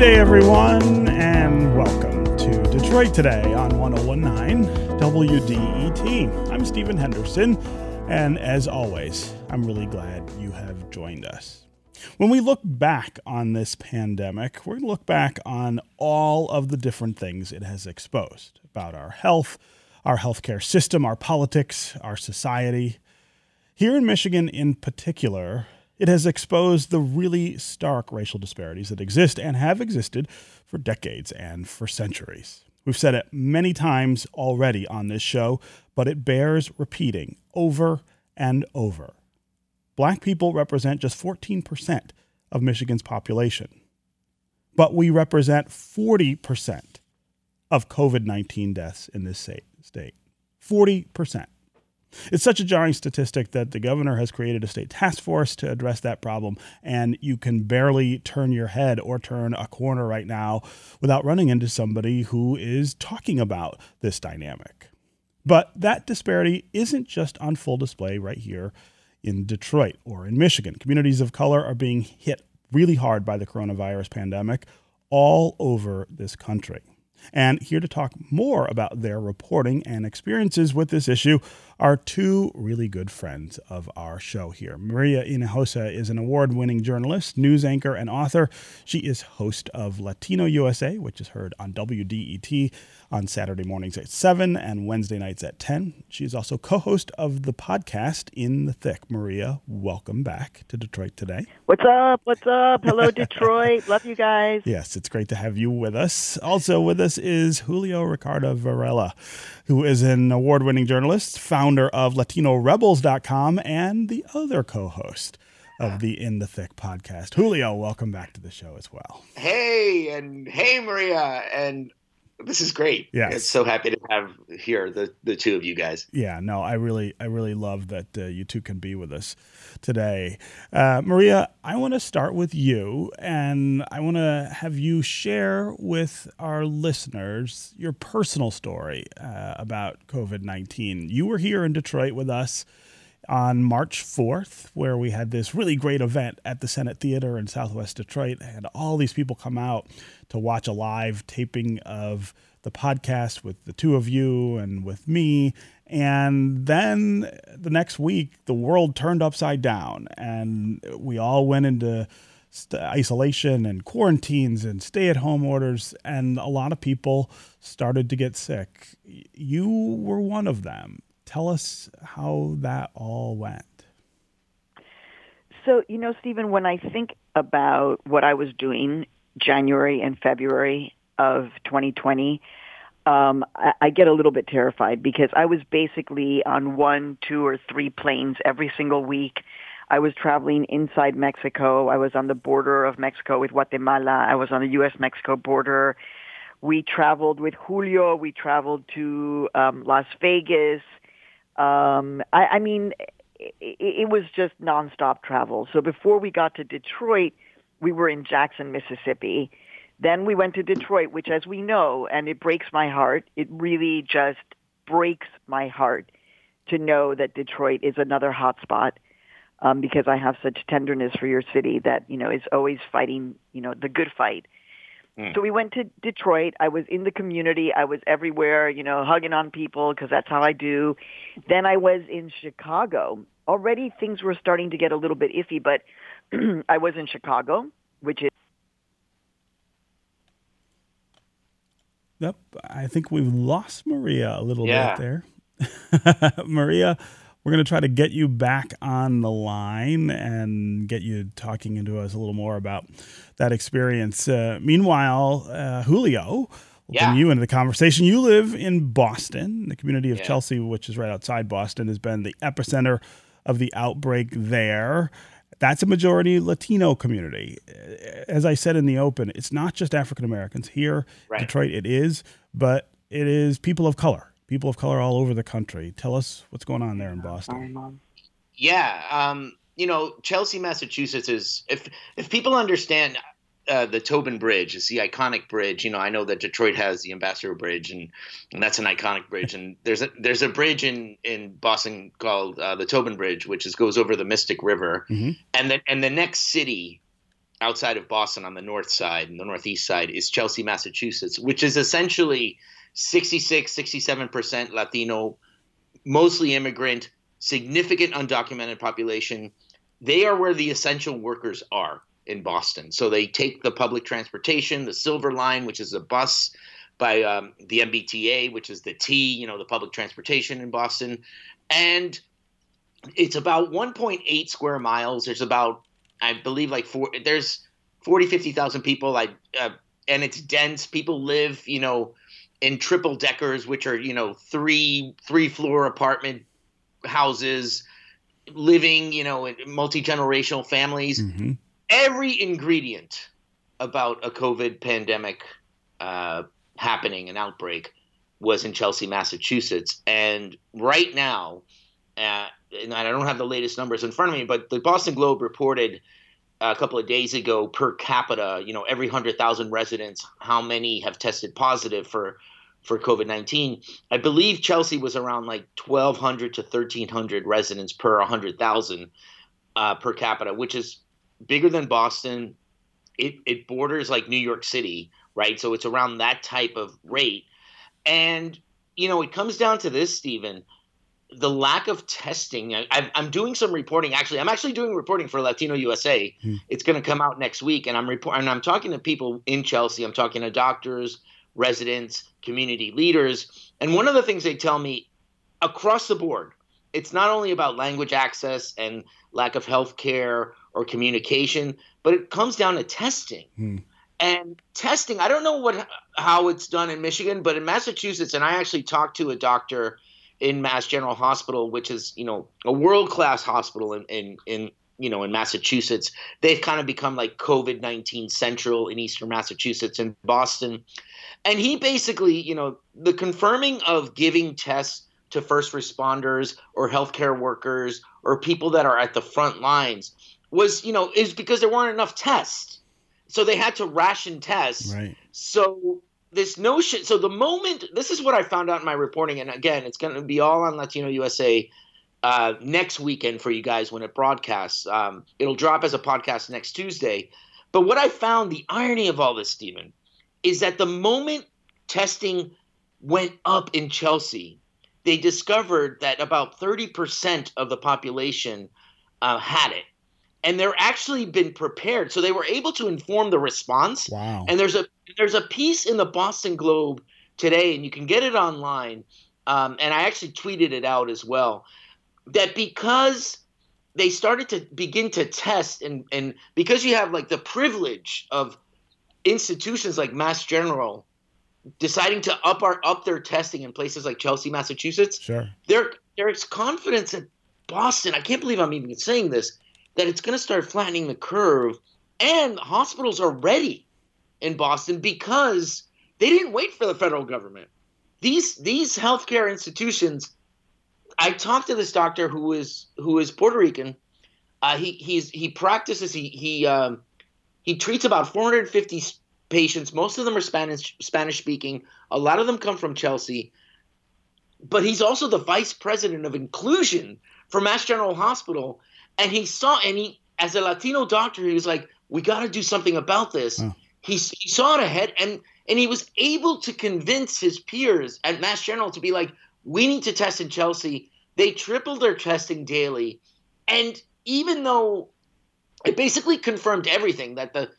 day, everyone, and welcome to Detroit Today on 1019 WDET. I'm Stephen Henderson, and as always, I'm really glad you have joined us. When we look back on this pandemic, we're going to look back on all of the different things it has exposed about our health, our healthcare system, our politics, our society. Here in Michigan, in particular, it has exposed the really stark racial disparities that exist and have existed for decades and for centuries. We've said it many times already on this show, but it bears repeating over and over. Black people represent just 14% of Michigan's population, but we represent 40% of COVID 19 deaths in this state. 40%. It's such a jarring statistic that the governor has created a state task force to address that problem, and you can barely turn your head or turn a corner right now without running into somebody who is talking about this dynamic. But that disparity isn't just on full display right here in Detroit or in Michigan. Communities of color are being hit really hard by the coronavirus pandemic all over this country. And here to talk more about their reporting and experiences with this issue are two really good friends of our show here. Maria Hinojosa is an award winning journalist, news anchor, and author. She is host of Latino USA, which is heard on WDET on Saturday mornings at 7 and Wednesday nights at 10. She is also co host of the podcast In the Thick. Maria, welcome back to Detroit today. What's up? What's up? Hello, Detroit. Love you guys. Yes, it's great to have you with us. Also with us is Julio Ricardo Varela, who is an award winning journalist, founder of LatinoRebels.com, and the other co host of the In the Thick podcast. Julio, welcome back to the show as well. Hey, and hey, Maria, and this is great. Yeah, it's so happy to have here the the two of you guys. Yeah, no, I really I really love that uh, you two can be with us today. Uh, Maria, I want to start with you, and I want to have you share with our listeners your personal story uh, about COVID nineteen. You were here in Detroit with us on March 4th, where we had this really great event at the Senate Theater in Southwest Detroit. had all these people come out to watch a live taping of the podcast with the two of you and with me. And then the next week, the world turned upside down, and we all went into isolation and quarantines and stay at home orders. And a lot of people started to get sick. You were one of them tell us how that all went. So, you know, Stephen, when I think about what I was doing January and February of 2020, um, I, I get a little bit terrified because I was basically on one, two, or three planes every single week. I was traveling inside Mexico. I was on the border of Mexico with Guatemala. I was on the U.S.-Mexico border. We traveled with Julio. We traveled to um, Las Vegas. Um, I, I mean, it, it was just nonstop travel. So before we got to Detroit, we were in Jackson, Mississippi. Then we went to Detroit, which, as we know, and it breaks my heart. It really just breaks my heart to know that Detroit is another hotspot um, because I have such tenderness for your city that you know is always fighting, you know, the good fight. Mm. So we went to Detroit. I was in the community. I was everywhere, you know, hugging on people because that's how I do. Then I was in Chicago. Already things were starting to get a little bit iffy, but I was in Chicago, which is Yep, I think we've lost Maria a little yeah. bit there. Maria, we're going to try to get you back on the line and get you talking into us a little more about that experience. Uh, meanwhile, uh, Julio, yeah. bring you into the conversation. You live in Boston. The community of yeah. Chelsea, which is right outside Boston, has been the epicenter of the outbreak there. That's a majority Latino community. As I said in the open, it's not just African Americans. Here, right. Detroit, it is, but it is people of color people of color all over the country. Tell us what's going on there in Boston. Yeah, um, you know, Chelsea, Massachusetts is if if people understand uh, the Tobin Bridge, it's the iconic bridge. You know, I know that Detroit has the Ambassador Bridge, and, and that's an iconic bridge. And there's a there's a bridge in in Boston called uh, the Tobin Bridge, which is goes over the Mystic River, mm-hmm. and then and the next city outside of Boston on the north side and the northeast side is Chelsea, Massachusetts, which is essentially 66, 67% Latino, mostly immigrant, significant undocumented population. They are where the essential workers are in Boston. So they take the public transportation, the Silver Line, which is a bus by um, the MBTA, which is the T, you know, the public transportation in Boston. And it's about 1.8 square miles. There's about, I believe, like four, there's 40, 50,000 people. I, uh, and it's dense. People live, you know, in triple deckers, which are, you know, three, three floor apartment houses, living, you know, in multi generational families. Mm-hmm. Every ingredient about a COVID pandemic uh, happening, an outbreak, was in Chelsea, Massachusetts. And right now, uh, and I don't have the latest numbers in front of me, but the Boston Globe reported a couple of days ago per capita, you know, every 100,000 residents, how many have tested positive for for COVID 19. I believe Chelsea was around like 1,200 to 1,300 residents per 100,000 uh, per capita, which is bigger than Boston. It, it borders like New York City, right? So it's around that type of rate. And, you know, it comes down to this, Stephen the lack of testing. I, am doing some reporting. Actually, I'm actually doing reporting for Latino USA. Hmm. It's going to come out next week, and I'm reporting. And I'm talking to people in Chelsea. I'm talking to doctors, residents, community leaders, and one of the things they tell me across the board, it's not only about language access and lack of health care or communication, but it comes down to testing. Hmm. And testing, I don't know what how it's done in Michigan, but in Massachusetts, and I actually talked to a doctor in Mass General Hospital, which is you know a world class hospital in, in in you know in Massachusetts. They've kind of become like COVID nineteen central in Eastern Massachusetts and Boston. And he basically, you know, the confirming of giving tests to first responders or healthcare workers or people that are at the front lines was, you know, is because there weren't enough tests. So they had to ration tests. Right. So this notion so the moment this is what i found out in my reporting and again it's going to be all on latino usa uh, next weekend for you guys when it broadcasts. Um, it'll drop as a podcast next tuesday. But what i found the irony of all this stephen is that the moment testing went up in chelsea they discovered that about 30% of the population uh, had it. And they're actually been prepared. So they were able to inform the response. Wow. And there's a there's a piece in the boston globe today and you can get it online. Um, and i actually tweeted it out as well that because they started to begin to test and and because you have like the privilege of institutions like mass general deciding to up our up their testing in places like chelsea massachusetts sure there there's confidence in boston i can't believe i'm even saying this that it's going to start flattening the curve. And hospitals are ready in Boston because they didn't wait for the federal government. These these healthcare institutions. I talked to this doctor who is who is Puerto Rican. Uh, he he's he practices he he um, he treats about 450 patients. Most of them are Spanish Spanish speaking. A lot of them come from Chelsea. But he's also the vice president of inclusion for Mass General Hospital, and he saw and he as a Latino doctor, he was like, "We got to do something about this." He, he saw it ahead, and and he was able to convince his peers at Mass General to be like, "We need to test in Chelsea." They tripled their testing daily, and even though it basically confirmed everything that the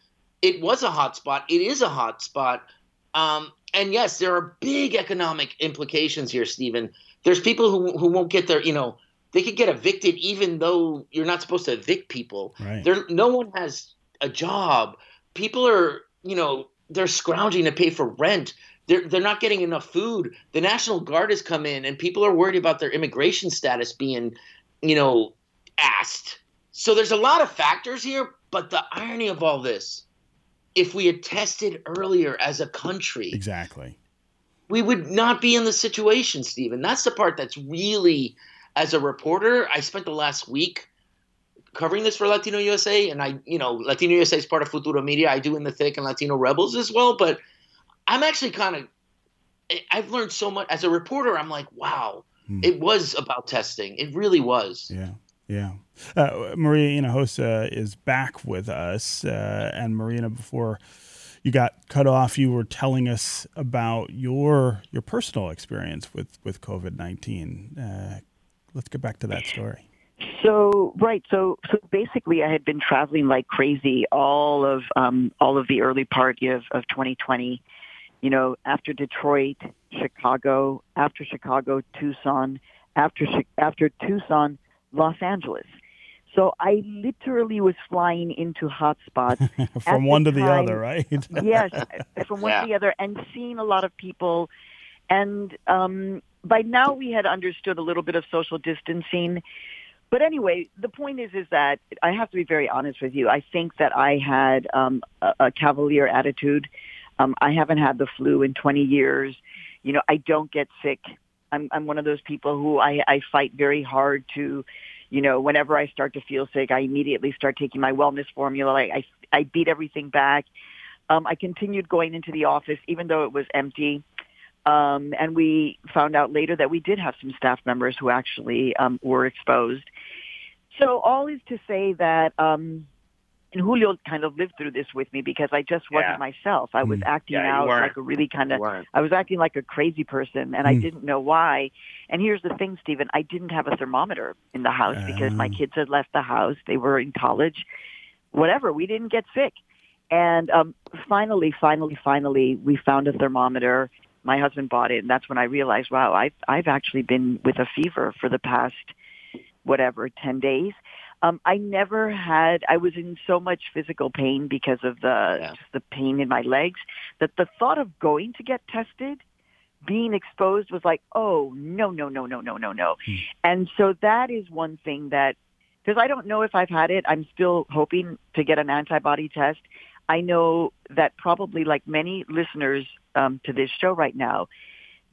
it was a hot spot, it is a hot spot. Um, and yes, there are big economic implications here, Stephen. There's people who who won't get their you know they could get evicted even though you're not supposed to evict people. Right. There, no one has a job. People are, you know, they're scrounging to pay for rent. They're they're not getting enough food. The National Guard has come in, and people are worried about their immigration status being, you know, asked. So there's a lot of factors here. But the irony of all this, if we had tested earlier as a country, exactly, we would not be in the situation, Stephen. That's the part that's really as a reporter, I spent the last week covering this for Latino USA, and I, you know, Latino USA is part of Futuro Media. I do in the thick and Latino Rebels as well, but I'm actually kind of, I've learned so much as a reporter. I'm like, wow, hmm. it was about testing. It really was. Yeah. Yeah. Uh, Maria Hinojosa is back with us. Uh, and Marina, before you got cut off, you were telling us about your your personal experience with, with COVID 19. Uh, let's get back to that story. So right, so so basically, I had been traveling like crazy all of um, all of the early part of, of 2020. You know, after Detroit, Chicago, after Chicago, Tucson, after after Tucson, Los Angeles. So I literally was flying into hotspots from one to time, the other, right? yes, from one yeah. to the other, and seeing a lot of people. And um, by now, we had understood a little bit of social distancing. But anyway, the point is, is that I have to be very honest with you. I think that I had um, a, a cavalier attitude. Um, I haven't had the flu in 20 years. You know, I don't get sick. I'm, I'm one of those people who I, I fight very hard to you know, whenever I start to feel sick, I immediately start taking my wellness formula. I, I, I beat everything back. Um, I continued going into the office even though it was empty. Um, and we found out later that we did have some staff members who actually um, were exposed. So all is to say that um, and Julio kind of lived through this with me because I just wasn't yeah. myself. I was mm. acting yeah, out like a really kind of, I was acting like a crazy person and mm. I didn't know why. And here's the thing, Stephen, I didn't have a thermometer in the house because my oh. kids had left the house. They were in college, whatever. We didn't get sick. And um, finally, finally, finally, we found a thermometer. My husband bought it, and that's when I realized, wow, I've I've actually been with a fever for the past whatever ten days. Um, I never had. I was in so much physical pain because of the yeah. just the pain in my legs that the thought of going to get tested, being exposed, was like, oh no, no, no, no, no, no, no. Hmm. And so that is one thing that because I don't know if I've had it. I'm still hoping to get an antibody test. I know that probably like many listeners um, to this show right now,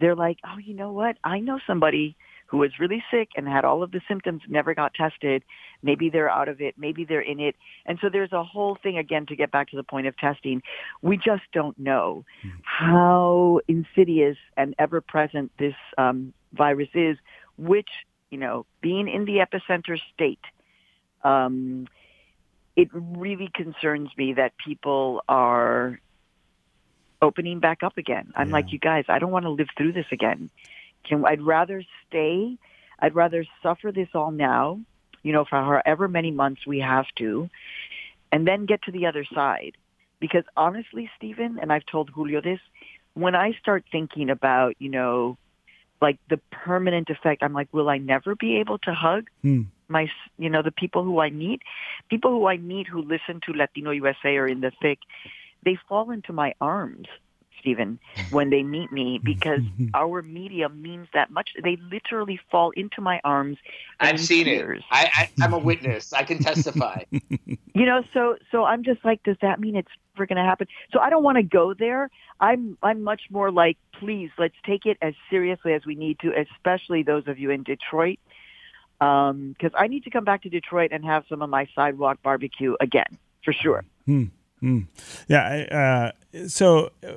they're like, oh, you know what? I know somebody who was really sick and had all of the symptoms, never got tested. Maybe they're out of it. Maybe they're in it. And so there's a whole thing again to get back to the point of testing. We just don't know mm-hmm. how insidious and ever present this um, virus is, which, you know, being in the epicenter state, um, it really concerns me that people are opening back up again. I'm yeah. like, you guys, I don't want to live through this again. Can I'd rather stay. I'd rather suffer this all now, you know, for however many months we have to, and then get to the other side. Because honestly, Stephen, and I've told Julio this, when I start thinking about, you know, like the permanent effect, I'm like, will I never be able to hug hmm. my, you know, the people who I meet? People who I meet who listen to Latino USA or in the thick, they fall into my arms Stephen, when they meet me because our media means that much. They literally fall into my arms. I've seen tears. it. I, I, am a witness. I can testify. you know, so so I'm just like, does that mean it's ever going to happen? So I don't want to go there. I'm I'm much more like, please, let's take it as seriously as we need to, especially those of you in Detroit, because um, I need to come back to Detroit and have some of my sidewalk barbecue again for sure. Hmm. Mm. Yeah. Uh, so uh,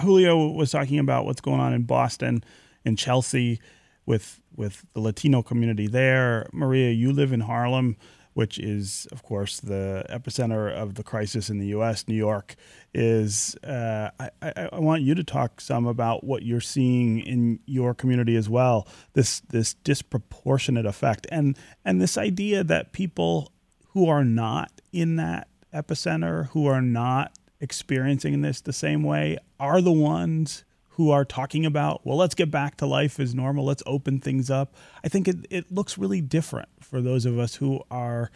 Julio was talking about what's going on in Boston and Chelsea with with the Latino community there. Maria, you live in Harlem, which is, of course, the epicenter of the crisis in the U.S. New York is. Uh, I, I, I want you to talk some about what you're seeing in your community as well. This this disproportionate effect and and this idea that people who are not in that epicenter who are not experiencing this the same way are the ones who are talking about, well, let's get back to life as normal, let's open things up. I think it, it looks really different for those of us who are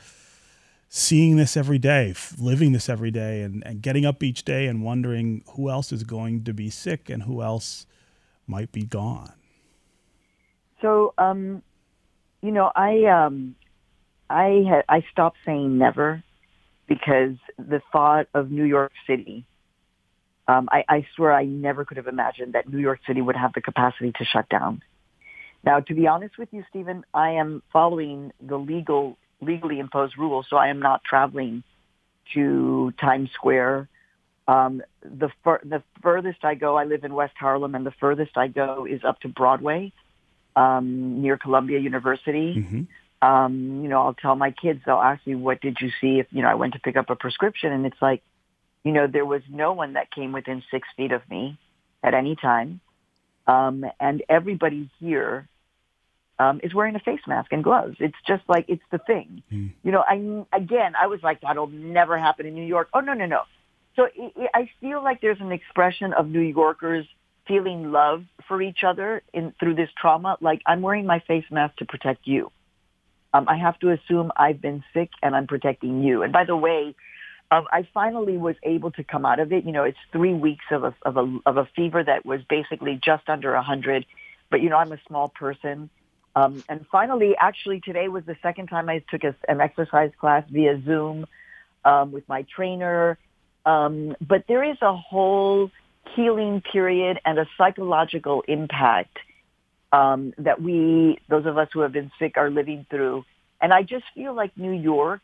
seeing this every day, living this every day, and, and getting up each day and wondering who else is going to be sick and who else might be gone. So, um, you know, I um, I had I stopped saying never because the thought of New York City, um, I, I swear I never could have imagined that New York City would have the capacity to shut down. Now, to be honest with you, Stephen, I am following the legal, legally imposed rules, so I am not traveling to Times Square. Um, the fur- the furthest I go, I live in West Harlem, and the furthest I go is up to Broadway, um, near Columbia University. Mm-hmm. Um, you know, I'll tell my kids, they'll ask me, what did you see if, you know, I went to pick up a prescription and it's like, you know, there was no one that came within six feet of me at any time. Um, and everybody here um, is wearing a face mask and gloves. It's just like, it's the thing. Mm. You know, I, again, I was like, that'll never happen in New York. Oh, no, no, no. So it, it, I feel like there's an expression of New Yorkers feeling love for each other in through this trauma. Like I'm wearing my face mask to protect you. Um, I have to assume I've been sick and I'm protecting you. And by the way, um, I finally was able to come out of it. You know, it's three weeks of a of a of a fever that was basically just under a hundred. But you know, I'm a small person. Um, and finally, actually, today was the second time I took a, an exercise class via Zoom um, with my trainer. Um, but there is a whole healing period and a psychological impact um, that we, those of us who have been sick, are living through. And I just feel like New York,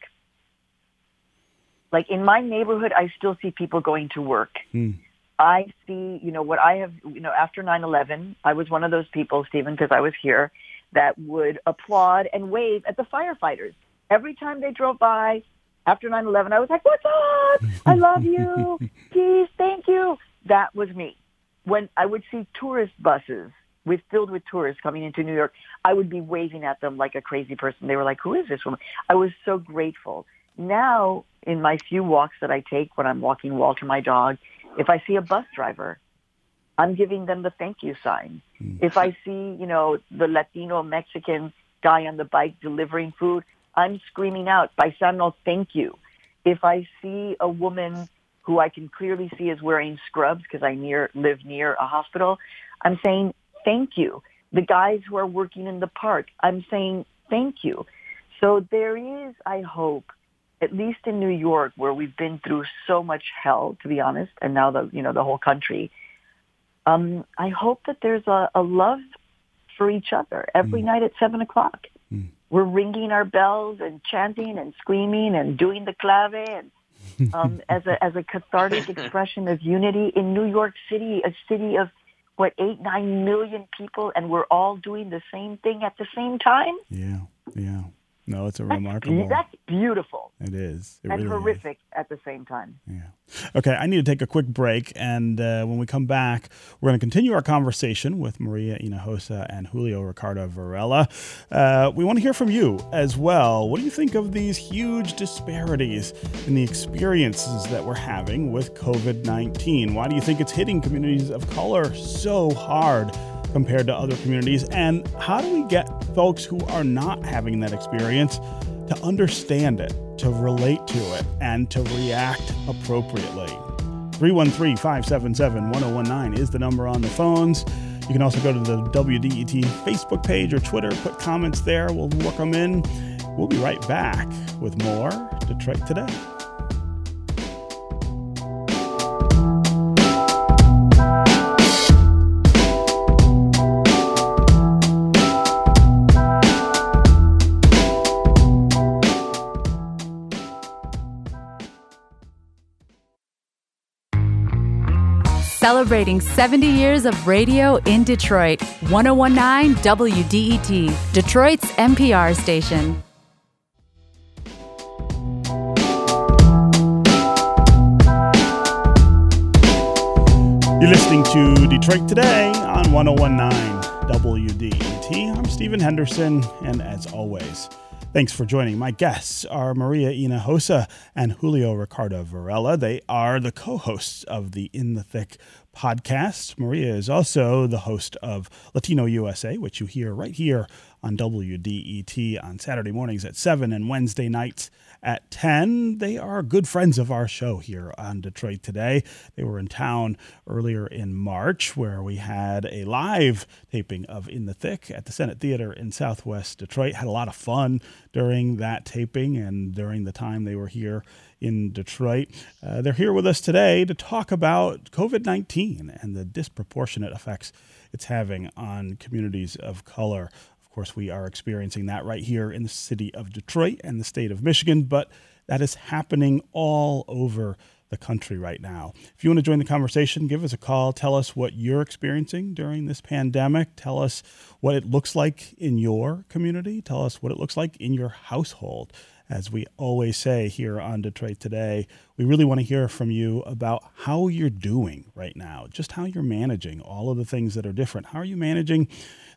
like in my neighborhood, I still see people going to work. Hmm. I see, you know, what I have, you know, after 9-11, I was one of those people, Stephen, because I was here, that would applaud and wave at the firefighters. Every time they drove by after 9-11, I was like, what's up? I love you. Peace. Thank you. That was me. When I would see tourist buses with filled with tourists coming into New York, I would be waving at them like a crazy person. They were like, "Who is this woman?" I was so grateful. Now, in my few walks that I take when I'm walking Walter, my dog, if I see a bus driver, I'm giving them the thank you sign. Mm. If I see, you know, the Latino Mexican guy on the bike delivering food, I'm screaming out, "Paisano, thank you." If I see a woman who I can clearly see is wearing scrubs because I near live near a hospital, I'm saying thank you. The guys who are working in the park, I'm saying thank you. So there is, I hope, at least in New York, where we've been through so much hell, to be honest, and now the you know the whole country. Um, I hope that there's a, a love for each other every mm. night at seven o'clock. Mm. We're ringing our bells and chanting and screaming and doing the clave and um, as a as a cathartic expression of unity in New York City, a city of what eight nine million people, and we're all doing the same thing at the same time. Yeah, yeah. No, it's a that's remarkable. That's beautiful. It is. It and really horrific is. at the same time. Yeah. Okay, I need to take a quick break, and uh, when we come back, we're going to continue our conversation with Maria Hinojosa and Julio Ricardo Varela. Uh, we want to hear from you as well. What do you think of these huge disparities in the experiences that we're having with COVID 19? Why do you think it's hitting communities of color so hard? Compared to other communities? And how do we get folks who are not having that experience to understand it, to relate to it, and to react appropriately? 313 577 1019 is the number on the phones. You can also go to the WDET Facebook page or Twitter, put comments there. We'll work them in. We'll be right back with more Detroit Today. Celebrating 70 years of radio in Detroit. 1019 WDET, Detroit's NPR station. You're listening to Detroit Today on 1019 WDET. I'm Stephen Henderson, and as always, Thanks for joining. My guests are Maria Hinojosa and Julio Ricardo Varela. They are the co hosts of the In the Thick podcast. Maria is also the host of Latino USA, which you hear right here on WDET on Saturday mornings at 7 and Wednesday nights at 10. They are good friends of our show here on Detroit Today. They were in town earlier in March where we had a live taping of In the Thick at the Senate Theater in Southwest Detroit. Had a lot of fun during that taping and during the time they were here in Detroit. Uh, they're here with us today to talk about COVID 19 and the disproportionate effects it's having on communities of color. Of course, we are experiencing that right here in the city of Detroit and the state of Michigan, but that is happening all over the country right now. If you want to join the conversation, give us a call. Tell us what you're experiencing during this pandemic. Tell us what it looks like in your community. Tell us what it looks like in your household. As we always say here on Detroit Today, we really want to hear from you about how you're doing right now, just how you're managing all of the things that are different. How are you managing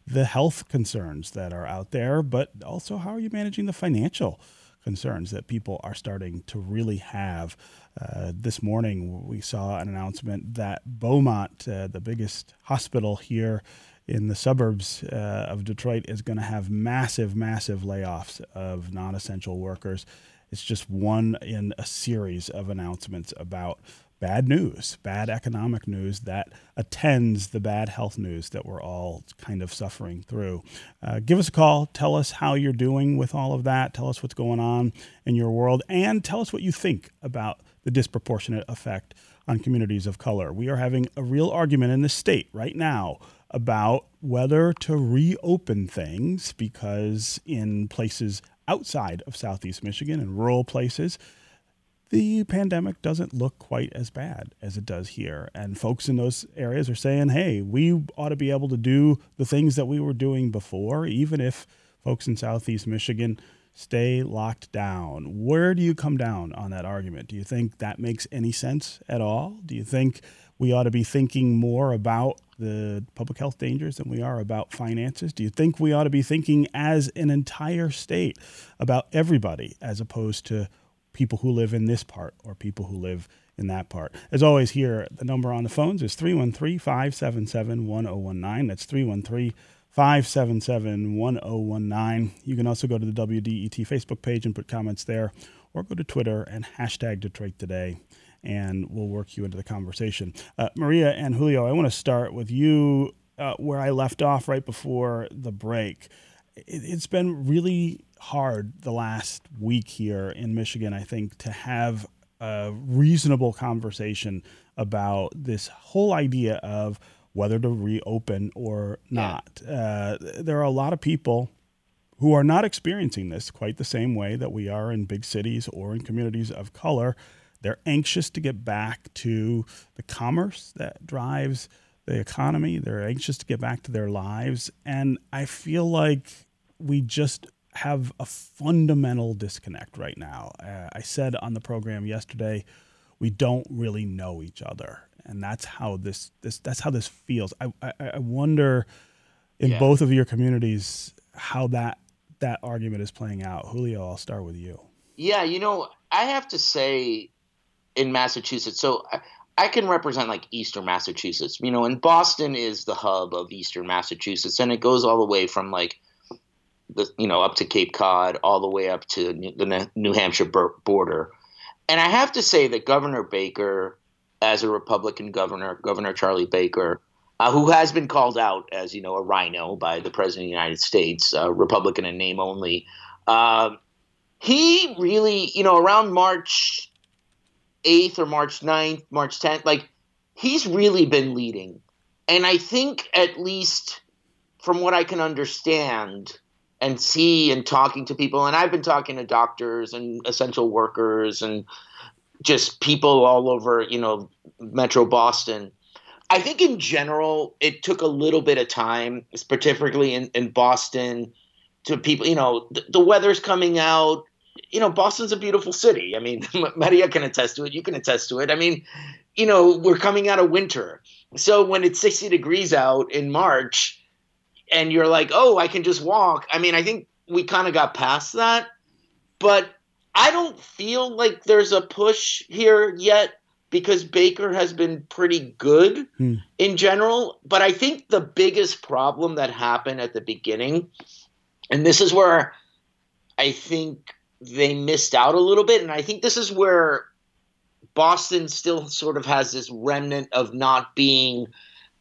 the health concerns that are out there, but also how are you managing the financial concerns that people are starting to really have? Uh, this morning, we saw an announcement that Beaumont, uh, the biggest hospital here in the suburbs uh, of Detroit, is going to have massive, massive layoffs of non essential workers. It's just one in a series of announcements about bad news, bad economic news that attends the bad health news that we're all kind of suffering through. Uh, give us a call. Tell us how you're doing with all of that. Tell us what's going on in your world and tell us what you think about the disproportionate effect on communities of color. We are having a real argument in the state right now about whether to reopen things because in places outside of Southeast Michigan and rural places, the pandemic doesn't look quite as bad as it does here. And folks in those areas are saying, hey, we ought to be able to do the things that we were doing before, even if folks in Southeast Michigan stay locked down. Where do you come down on that argument? Do you think that makes any sense at all? Do you think we ought to be thinking more about the public health dangers than we are about finances? Do you think we ought to be thinking as an entire state about everybody as opposed to people who live in this part or people who live in that part. As always, here, the number on the phones is 313 577 1019. That's 313 577 1019. You can also go to the WDET Facebook page and put comments there, or go to Twitter and hashtag Detroit Today, and we'll work you into the conversation. Uh, Maria and Julio, I want to start with you uh, where I left off right before the break. It, it's been really hard the last week here in Michigan, I think, to have a reasonable conversation about this whole idea of whether to reopen or not. Yeah. Uh, there are a lot of people who are not experiencing this quite the same way that we are in big cities or in communities of color. They're anxious to get back to the commerce that drives the economy. They're anxious to get back to their lives. And I feel like we just have a fundamental disconnect right now. Uh, I said on the program yesterday, we don't really know each other, and that's how this this that's how this feels. I I, I wonder in yeah. both of your communities how that that argument is playing out. Julio, I'll start with you. Yeah, you know, I have to say, in Massachusetts, so. I, I can represent like Eastern Massachusetts, you know, and Boston is the hub of Eastern Massachusetts, and it goes all the way from like the, you know, up to Cape Cod, all the way up to the New Hampshire border. And I have to say that Governor Baker, as a Republican governor, Governor Charlie Baker, uh, who has been called out as you know a RINO by the president of the United States, uh, Republican in name only. Uh, he really, you know, around March 8th or March 9th, March 10th, like he's really been leading. And I think, at least from what I can understand, and see and talking to people. And i've been talking to doctors and essential workers and just people all over you know metro boston. I think in general it took a little bit of time particularly in, in boston to people you know the, the weather's coming out. You know boston's a beautiful city. I mean maria can attest to it. You can attest to it. I mean you know we're coming out of winter. So when it's 60 degrees out in march and you're like, oh, I can just walk. I mean, I think we kind of got past that, but I don't feel like there's a push here yet because Baker has been pretty good hmm. in general. But I think the biggest problem that happened at the beginning, and this is where I think they missed out a little bit, and I think this is where Boston still sort of has this remnant of not being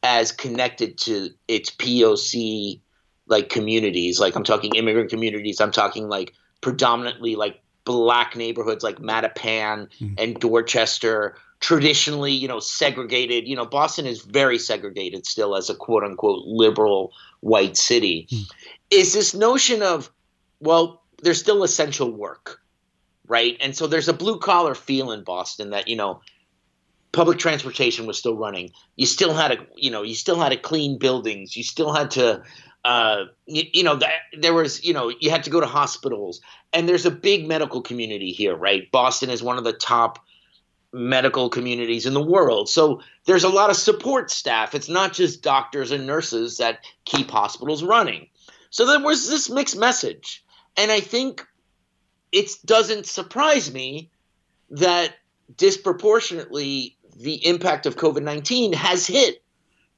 as connected to its POC like communities. Like I'm talking immigrant communities. I'm talking like predominantly like black neighborhoods like Mattapan mm. and Dorchester. Traditionally, you know, segregated. You know, Boston is very segregated still as a quote unquote liberal white city. Mm. Is this notion of, well, there's still essential work, right? And so there's a blue collar feel in Boston that, you know, public transportation was still running. You still had to, you know, you still had to clean buildings. You still had to, uh, you, you know, there was, you know, you had to go to hospitals. And there's a big medical community here, right? Boston is one of the top medical communities in the world. So there's a lot of support staff. It's not just doctors and nurses that keep hospitals running. So there was this mixed message. And I think it doesn't surprise me that disproportionately the impact of COVID 19 has hit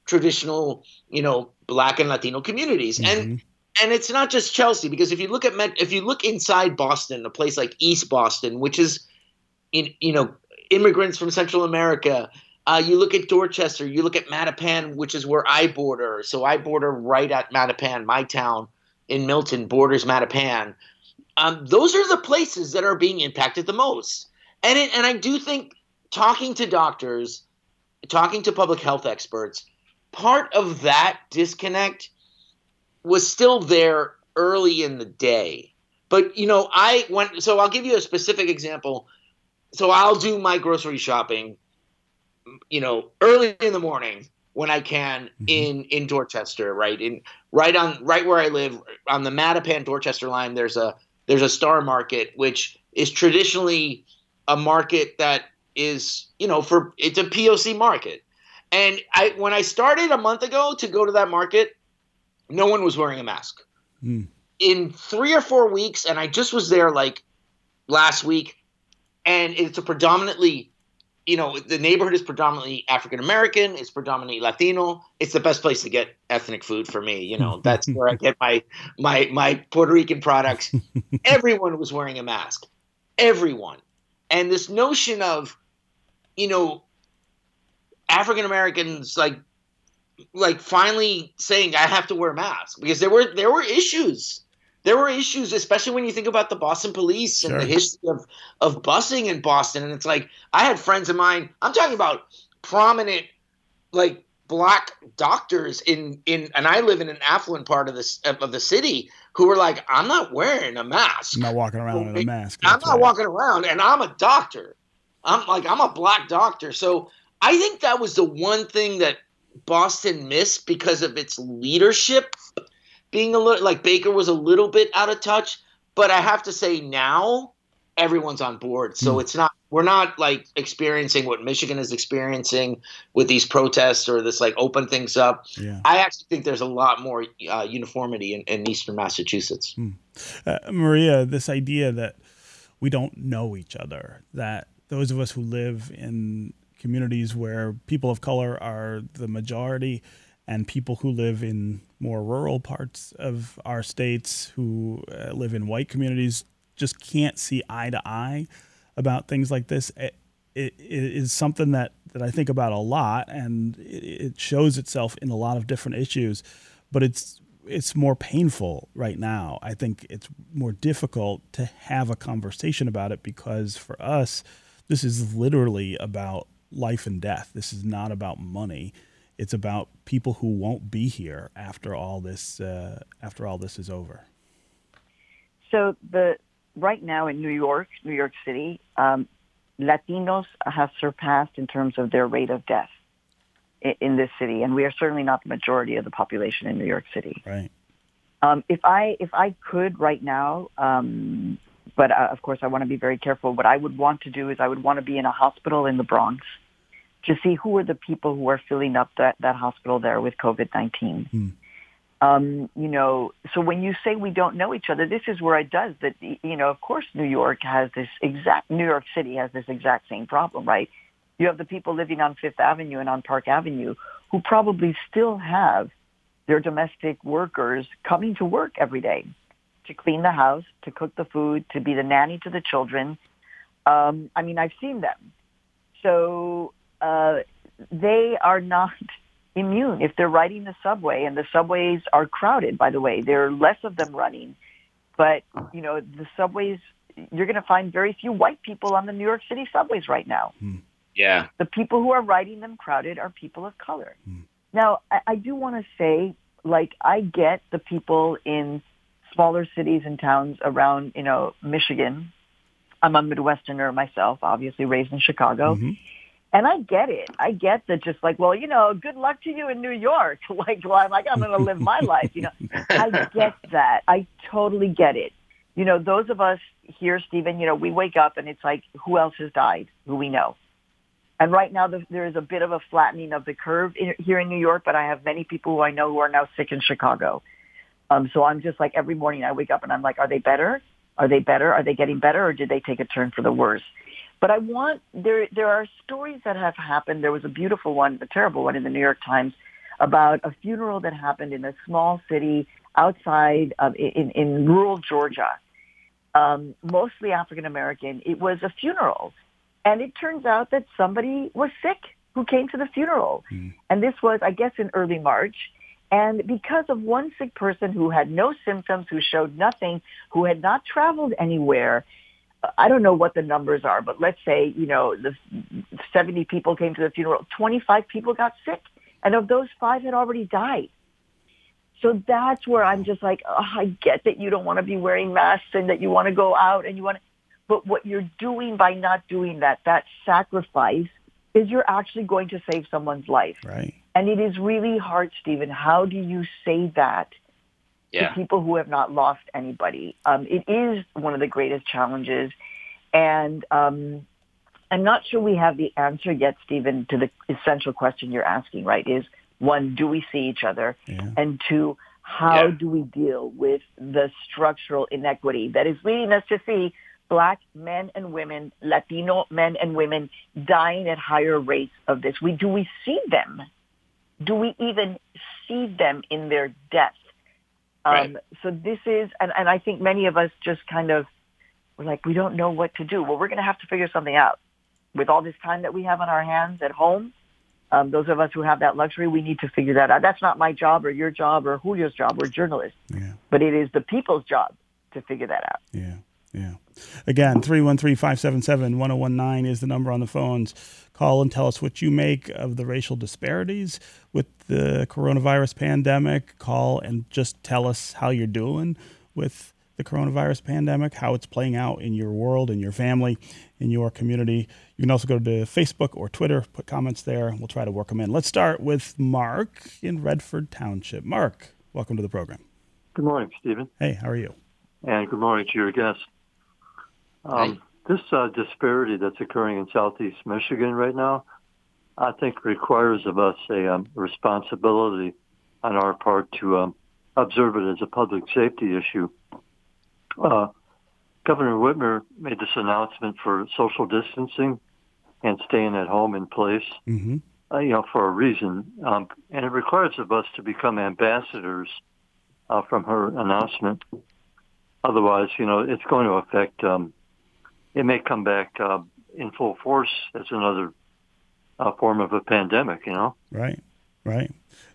traditional, you know, black and Latino communities. Mm-hmm. And and it's not just Chelsea because if you look at Met, if you look inside Boston, a place like East Boston, which is in you know immigrants from Central America, uh, you look at Dorchester, you look at Mattapan, which is where I border. So I border right at Mattapan, my town in Milton borders Mattapan. Um, those are the places that are being impacted the most. And it, and I do think talking to doctors, talking to public health experts, part of that disconnect was still there early in the day. But you know, I went so I'll give you a specific example. So I'll do my grocery shopping, you know, early in the morning when I can mm-hmm. in in Dorchester, right? In right on right where I live on the Mattapan Dorchester line, there's a there's a Star Market which is traditionally a market that is, you know, for it's a POC market. And I when I started a month ago to go to that market, no one was wearing a mask. Mm. In three or four weeks, and I just was there like last week, and it's a predominantly, you know, the neighborhood is predominantly African American, it's predominantly Latino. It's the best place to get ethnic food for me. You know, that's where I get my my my Puerto Rican products. Everyone was wearing a mask. Everyone. And this notion of, you know, African Americans like like finally saying I have to wear a mask because there were there were issues. There were issues, especially when you think about the Boston police and the history of, of busing in Boston. And it's like I had friends of mine, I'm talking about prominent like black doctors in in and I live in an affluent part of this of the city who were like, I'm not wearing a mask. I'm not walking around in a mask. I'm not right. walking around and I'm a doctor. I'm like I'm a black doctor. So I think that was the one thing that Boston missed because of its leadership being a little like Baker was a little bit out of touch. But I have to say now everyone's on board. So mm. it's not we're not like experiencing what Michigan is experiencing with these protests or this like open things up. Yeah. I actually think there's a lot more uh, uniformity in, in, Eastern Massachusetts. Mm. Uh, Maria, this idea that we don't know each other, that those of us who live in communities where people of color are the majority and people who live in more rural parts of our states who uh, live in white communities just can't see eye to eye about things like this. It, it, is something that, that I think about a lot, and it, it shows itself in a lot of different issues. But it's it's more painful right now. I think it's more difficult to have a conversation about it because for us, this is literally about life and death. This is not about money. It's about people who won't be here after all this uh, after all this is over. So the right now in New York, New York City, um, Latinos have surpassed in terms of their rate of death in, in, this city, and we are certainly not the majority of the population in New York City. Right. Um, if I if I could right now, um, but uh, of course I want to be very careful. What I would want to do is I would want to be in a hospital in the Bronx to see who are the people who are filling up that, that hospital there with COVID-19. Hmm. Um, you know, so when you say we don't know each other, this is where it does that, you know, of course New York has this exact, New York City has this exact same problem, right? You have the people living on Fifth Avenue and on Park Avenue who probably still have their domestic workers coming to work every day to clean the house, to cook the food, to be the nanny to the children. Um, I mean, I've seen them. So uh, they are not immune. If they're riding the subway, and the subways are crowded, by the way, there are less of them running. But, you know, the subways, you're going to find very few white people on the New York City subways right now. Hmm. Yeah. The people who are riding them crowded are people of color. Hmm. Now, I, I do want to say, like, I get the people in smaller cities and towns around, you know, Michigan. I'm a Midwesterner myself, obviously raised in Chicago. Mm-hmm And I get it. I get that just like, well, you know, good luck to you in New York. like, well, I'm like, I'm going to live my life. You know, I get that. I totally get it. You know, those of us here, Stephen, you know, we wake up and it's like, who else has died who we know? And right now the, there is a bit of a flattening of the curve in, here in New York, but I have many people who I know who are now sick in Chicago. Um, so I'm just like every morning I wake up and I'm like, are they better? Are they better? Are they getting better or did they take a turn for the worse? But I want, there, there are stories that have happened. There was a beautiful one, a terrible one in the New York Times about a funeral that happened in a small city outside of, in, in rural Georgia, um, mostly African American. It was a funeral. And it turns out that somebody was sick who came to the funeral. Mm. And this was, I guess, in early March. And because of one sick person who had no symptoms, who showed nothing, who had not traveled anywhere, uh, I don't know what the numbers are, but let's say, you know, the 70 people came to the funeral, 25 people got sick. And of those, five had already died. So that's where I'm just like, oh, I get that you don't want to be wearing masks and that you want to go out and you want to, but what you're doing by not doing that, that sacrifice is you're actually going to save someone's life. Right. And it is really hard, Stephen. How do you say that yeah. to people who have not lost anybody. Um, it is one of the greatest challenges. And um, I'm not sure we have the answer yet, Stephen, to the essential question you're asking, right? Is one, do we see each other? Yeah. And two, how yeah. do we deal with the structural inequity that is leading us to see black men and women, Latino men and women dying at higher rates of this? We, do we see them? Do we even see them in their deaths? Um, right. So this is, and, and I think many of us just kind of, we're like, we don't know what to do. Well, we're going to have to figure something out. With all this time that we have on our hands at home, um, those of us who have that luxury, we need to figure that out. That's not my job or your job or Julio's job. We're journalists. Yeah. But it is the people's job to figure that out. Yeah. Yeah. Again, 313 577 1019 is the number on the phones. Call and tell us what you make of the racial disparities with the coronavirus pandemic. Call and just tell us how you're doing with the coronavirus pandemic, how it's playing out in your world, in your family, in your community. You can also go to Facebook or Twitter, put comments there, we'll try to work them in. Let's start with Mark in Redford Township. Mark, welcome to the program. Good morning, Stephen. Hey, how are you? And good morning to your guest. Um, this uh, disparity that's occurring in Southeast Michigan right now, I think requires of us a um, responsibility on our part to um, observe it as a public safety issue. Uh, Governor Whitmer made this announcement for social distancing and staying at home in place, mm-hmm. uh, you know, for a reason, um, and it requires of us to become ambassadors uh, from her announcement. Otherwise, you know, it's going to affect um, it may come back uh, in full force as another uh, form of a pandemic. You know. Right. Right.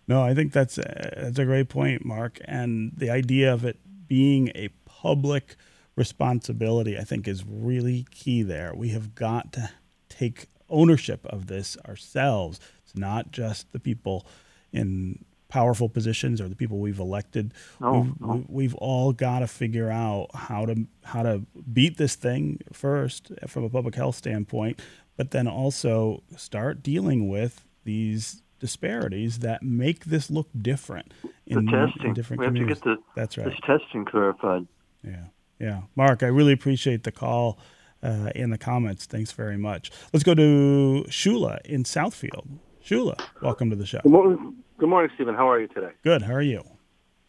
No, I think that's a, that's a great point, Mark. And the idea of it being a public responsibility, I think, is really key there. We have got to take ownership of this ourselves. It's not just the people in powerful positions or the people we've elected. No, we've, no. we've all got to figure out how to how to beat this thing first from a public health standpoint, but then also start dealing with these disparities that make this look different in. In different we have communities. to get the, That's right. this testing clarified. Yeah, yeah. Mark, I really appreciate the call uh, in the comments. Thanks very much. Let's go to Shula in Southfield. Shula, welcome to the show. Good morning, Good morning, Stephen. How are you today? Good. How are you?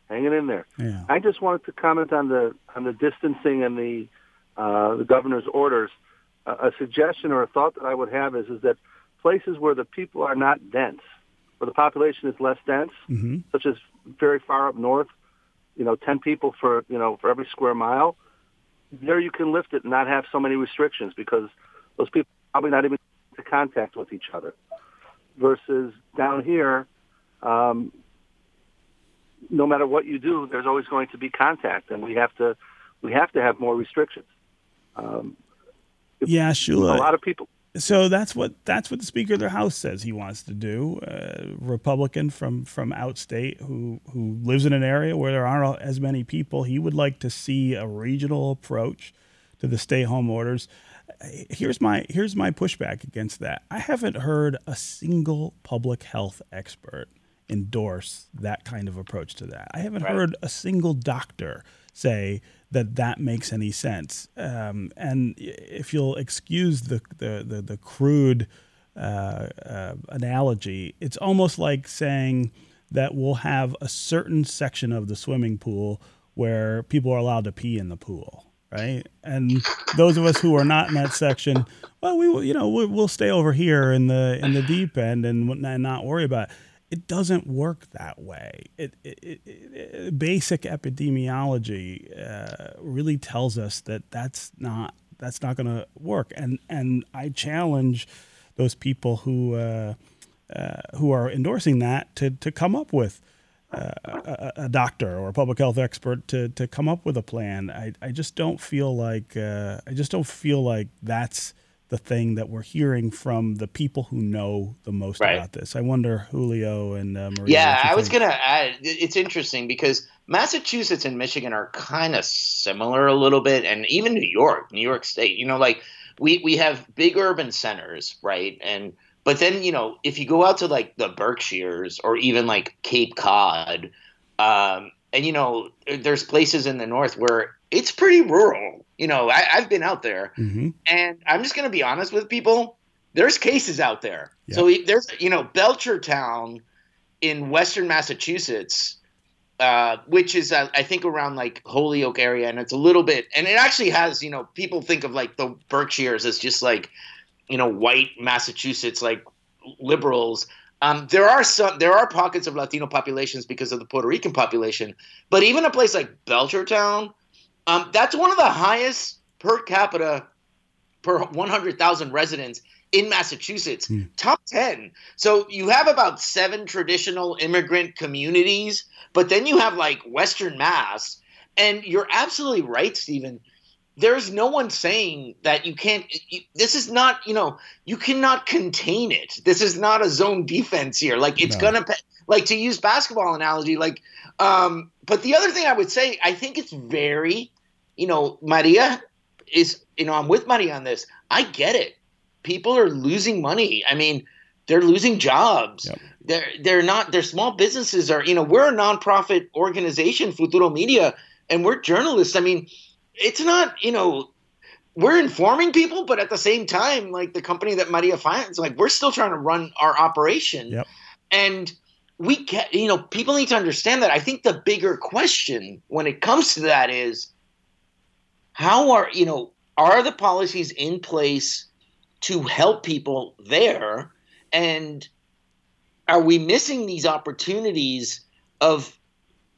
Hanging in there. Yeah. I just wanted to comment on the on the distancing and the uh, the governor's orders. Uh, a suggestion or a thought that I would have is is that places where the people are not dense, where the population is less dense, mm-hmm. such as very far up north, you know, ten people for you know for every square mile, there you can lift it and not have so many restrictions because those people are probably not even to contact with each other. Versus down here, um, no matter what you do, there's always going to be contact, and we have to we have to have more restrictions. Um, yeah, Shula. A lot of people. So that's what that's what the Speaker of the House says he wants to do. Uh, Republican from from outstate who who lives in an area where there aren't as many people. He would like to see a regional approach to the stay home orders. Here's my here's my pushback against that. I haven't heard a single public health expert endorse that kind of approach to that. I haven't right. heard a single doctor say that that makes any sense. Um, and if you'll excuse the the the, the crude uh, uh, analogy, it's almost like saying that we'll have a certain section of the swimming pool where people are allowed to pee in the pool right? And those of us who are not in that section, well, we will, you know, we'll, stay over here in the in the deep end and, and not worry about it. It doesn't work that way. It, it, it basic epidemiology uh, really tells us that that's not that's not going to work. And and I challenge those people who uh, uh, who are endorsing that to to come up with a, a, doctor or a public health expert to, to come up with a plan. I, I just don't feel like uh, I just don't feel like that's the thing that we're hearing from the people who know the most right. about this. I wonder, Julio and uh, Maria. Yeah, I was going to add. It's interesting because Massachusetts and Michigan are kind of similar a little bit, and even New York, New York State. You know, like we we have big urban centers, right, and but then, you know, if you go out to like the Berkshires or even like Cape Cod, um, and you know, there's places in the north where it's pretty rural. You know, I, have been out there, mm-hmm. and I'm just going to be honest with people. There's cases out there. Yep. So there's, you know, Belchertown in Western Massachusetts, uh, which is uh, I think around like Holyoke area, and it's a little bit, and it actually has, you know, people think of like the Berkshires as just like you know white Massachusetts like liberals. Um, there are some there are pockets of Latino populations because of the Puerto Rican population, but even a place like Belchertown, um, that's one of the highest per capita per 100,000 residents in Massachusetts, mm. top 10. So you have about seven traditional immigrant communities, but then you have like Western Mass. And you're absolutely right, Stephen there's no one saying that you can't you, this is not you know you cannot contain it. This is not a zone defense here. Like it's no. gonna like to use basketball analogy like um but the other thing i would say i think it's very you know maria is you know i'm with maria on this. I get it. People are losing money. I mean they're losing jobs. Yep. they're they're not their small businesses are you know we're a nonprofit organization futuro media and we're journalists. I mean it's not you know we're informing people, but at the same time, like the company that Maria finds, like we're still trying to run our operation. Yep. And we get, you know, people need to understand that. I think the bigger question when it comes to that is how are, you know, are the policies in place to help people there? And are we missing these opportunities of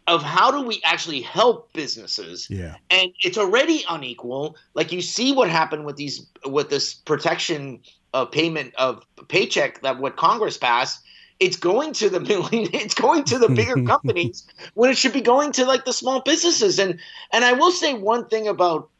of how do we actually help businesses. Yeah. And it's already unequal. Like you see what happened with these with this protection of payment of paycheck that what congress passed. It's going to the million it's going to the bigger companies when it should be going to like the small businesses. And and i will say one thing about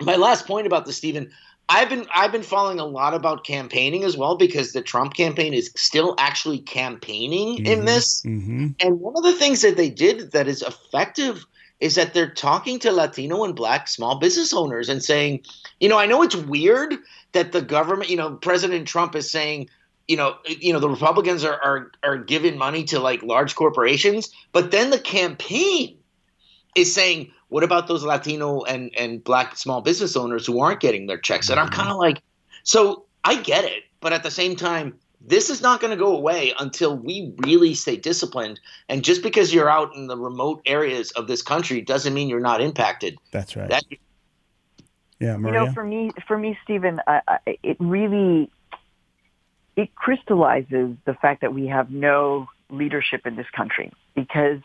my last point about this stephen I've been I've been following a lot about campaigning as well because the Trump campaign is still actually campaigning mm-hmm, in this. Mm-hmm. And one of the things that they did that is effective is that they're talking to Latino and black small business owners and saying, you know, I know it's weird that the government, you know, President Trump is saying, you know, you know, the Republicans are are are giving money to like large corporations, but then the campaign is saying what about those Latino and, and black small business owners who aren't getting their checks? And I'm kind of mm-hmm. like, so I get it, but at the same time, this is not going to go away until we really stay disciplined. And just because you're out in the remote areas of this country doesn't mean you're not impacted. That's right. That, yeah, Maria? You know, for me, for me, Stephen, I, I, it really it crystallizes the fact that we have no leadership in this country. Because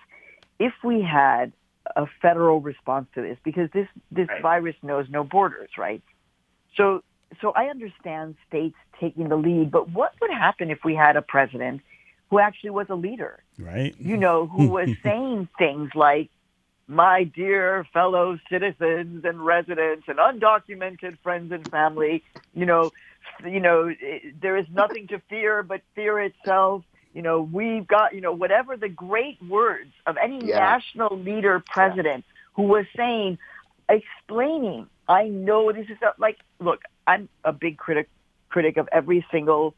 if we had a federal response to this because this this right. virus knows no borders, right? So so I understand states taking the lead, but what would happen if we had a president who actually was a leader? Right. You know, who was saying things like my dear fellow citizens and residents and undocumented friends and family, you know, you know, eh, there is nothing to fear but fear itself you know, we've got, you know, whatever the great words of any yeah. national leader president yeah. who was saying, explaining, I know this is a, like, look, I'm a big critic critic of every single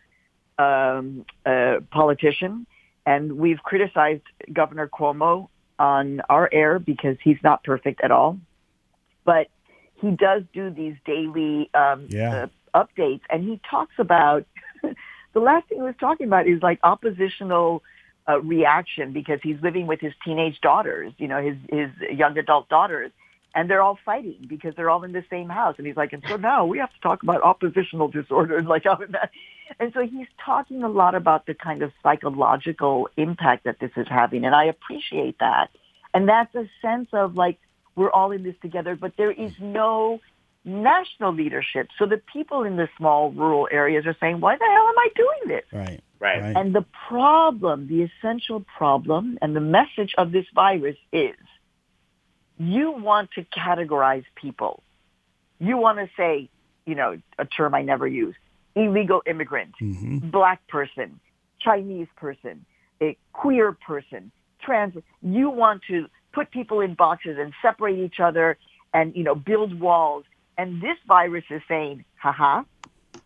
um, uh, politician, and we've criticized Governor Cuomo on our air because he's not perfect at all, but he does do these daily um, Yeah. uh, updates, and he talks about the last thing he was talking about is like oppositional uh, reaction because he's living with his teenage daughters, you know, his his young adult daughters, and they're all fighting because they're all in the same house. And he's like, and so now we have to talk about oppositional disorder, and like, and so he's talking a lot about the kind of psychological impact that this is having, and I appreciate that. And that's a sense of like we're all in this together, but there is no national leadership. So the people in the small rural areas are saying, why the hell am I doing this? Right. Right. Right. And the problem, the essential problem and the message of this virus is you want to categorize people. You want to say, you know, a term I never use, illegal immigrant, hmm black person, Chinese person, a queer person, trans. You want to put people in boxes and separate each other and, you know, build walls. And this virus is saying, haha,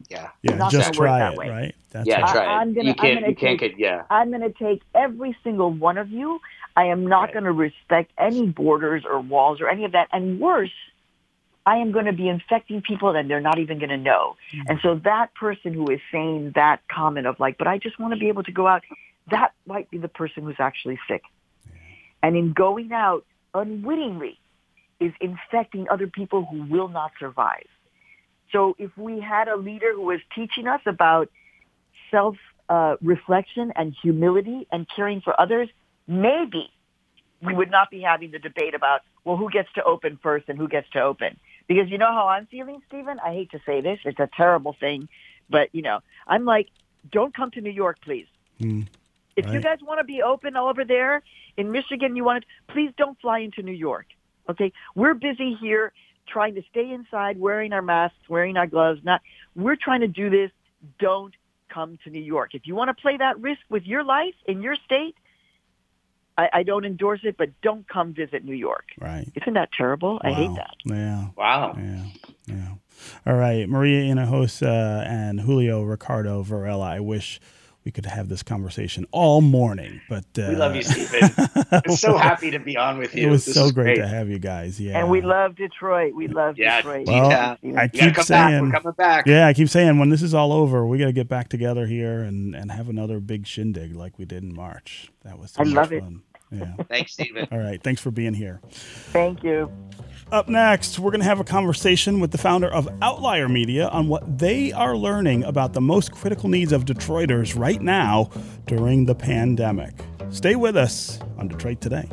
Yeah. Yeah. not Just gonna work try it. way. Right. That's Yeah. right. Try I- it. I'm gonna- you I'm can't. gonna you can't take- get. Yeah. I'm going to take every single one of you. I am not Right. going to respect any borders or walls or any of that. And worse, I am going to be infecting people and they're not even going to know. Hmm. And so that person who is saying that comment of like, but I just want to be able to go out, that might be the person who's actually sick. And in going out unwittingly is infecting other people who will not survive. So if we had a leader who was teaching us about self uh, reflection and humility and caring for others, maybe we would not be having the debate about, well, who gets to open first and who gets to open. Because you know how I'm feeling, Stephen? I hate to say this. It's a terrible thing. But, you know, I'm like, don't come to New York, please. Mm, If you guys want to be open all over there in Michigan, you want to, please don't fly into New York. Okay? We're busy here trying to stay inside, wearing our masks, wearing our gloves. Not, we're trying to do this. Don't come to New York. If you want to play that risk with your life in your state, I, I don't endorse it, but don't come visit New York. right. Isn't that terrible? I hate that. Yeah. Wow. Yeah, yeah. All right, Maria Hinojosa uh, and Julio Ricardo Varela. I wish we could have this conversation all morning, but uh, We love you, Stephen. I'm so happy to be on with you. It was This so is great, to have you guys. Yeah, And we love Detroit. We love Yeah. Detroit. Well, Yeah. I You keep come back. saying, We're coming back. yeah, I keep saying when this is all over, we got to get back together here and and have another big shindig like we did in March. That was so I much love it. fun. Yeah. Thanks, Stephen. All right. Thanks for being here. Thank you. Up next, we're going to have a conversation with the founder of Outlier Media on what they are learning about the most critical needs of Detroiters right now during the pandemic. Stay with us on Detroit Today.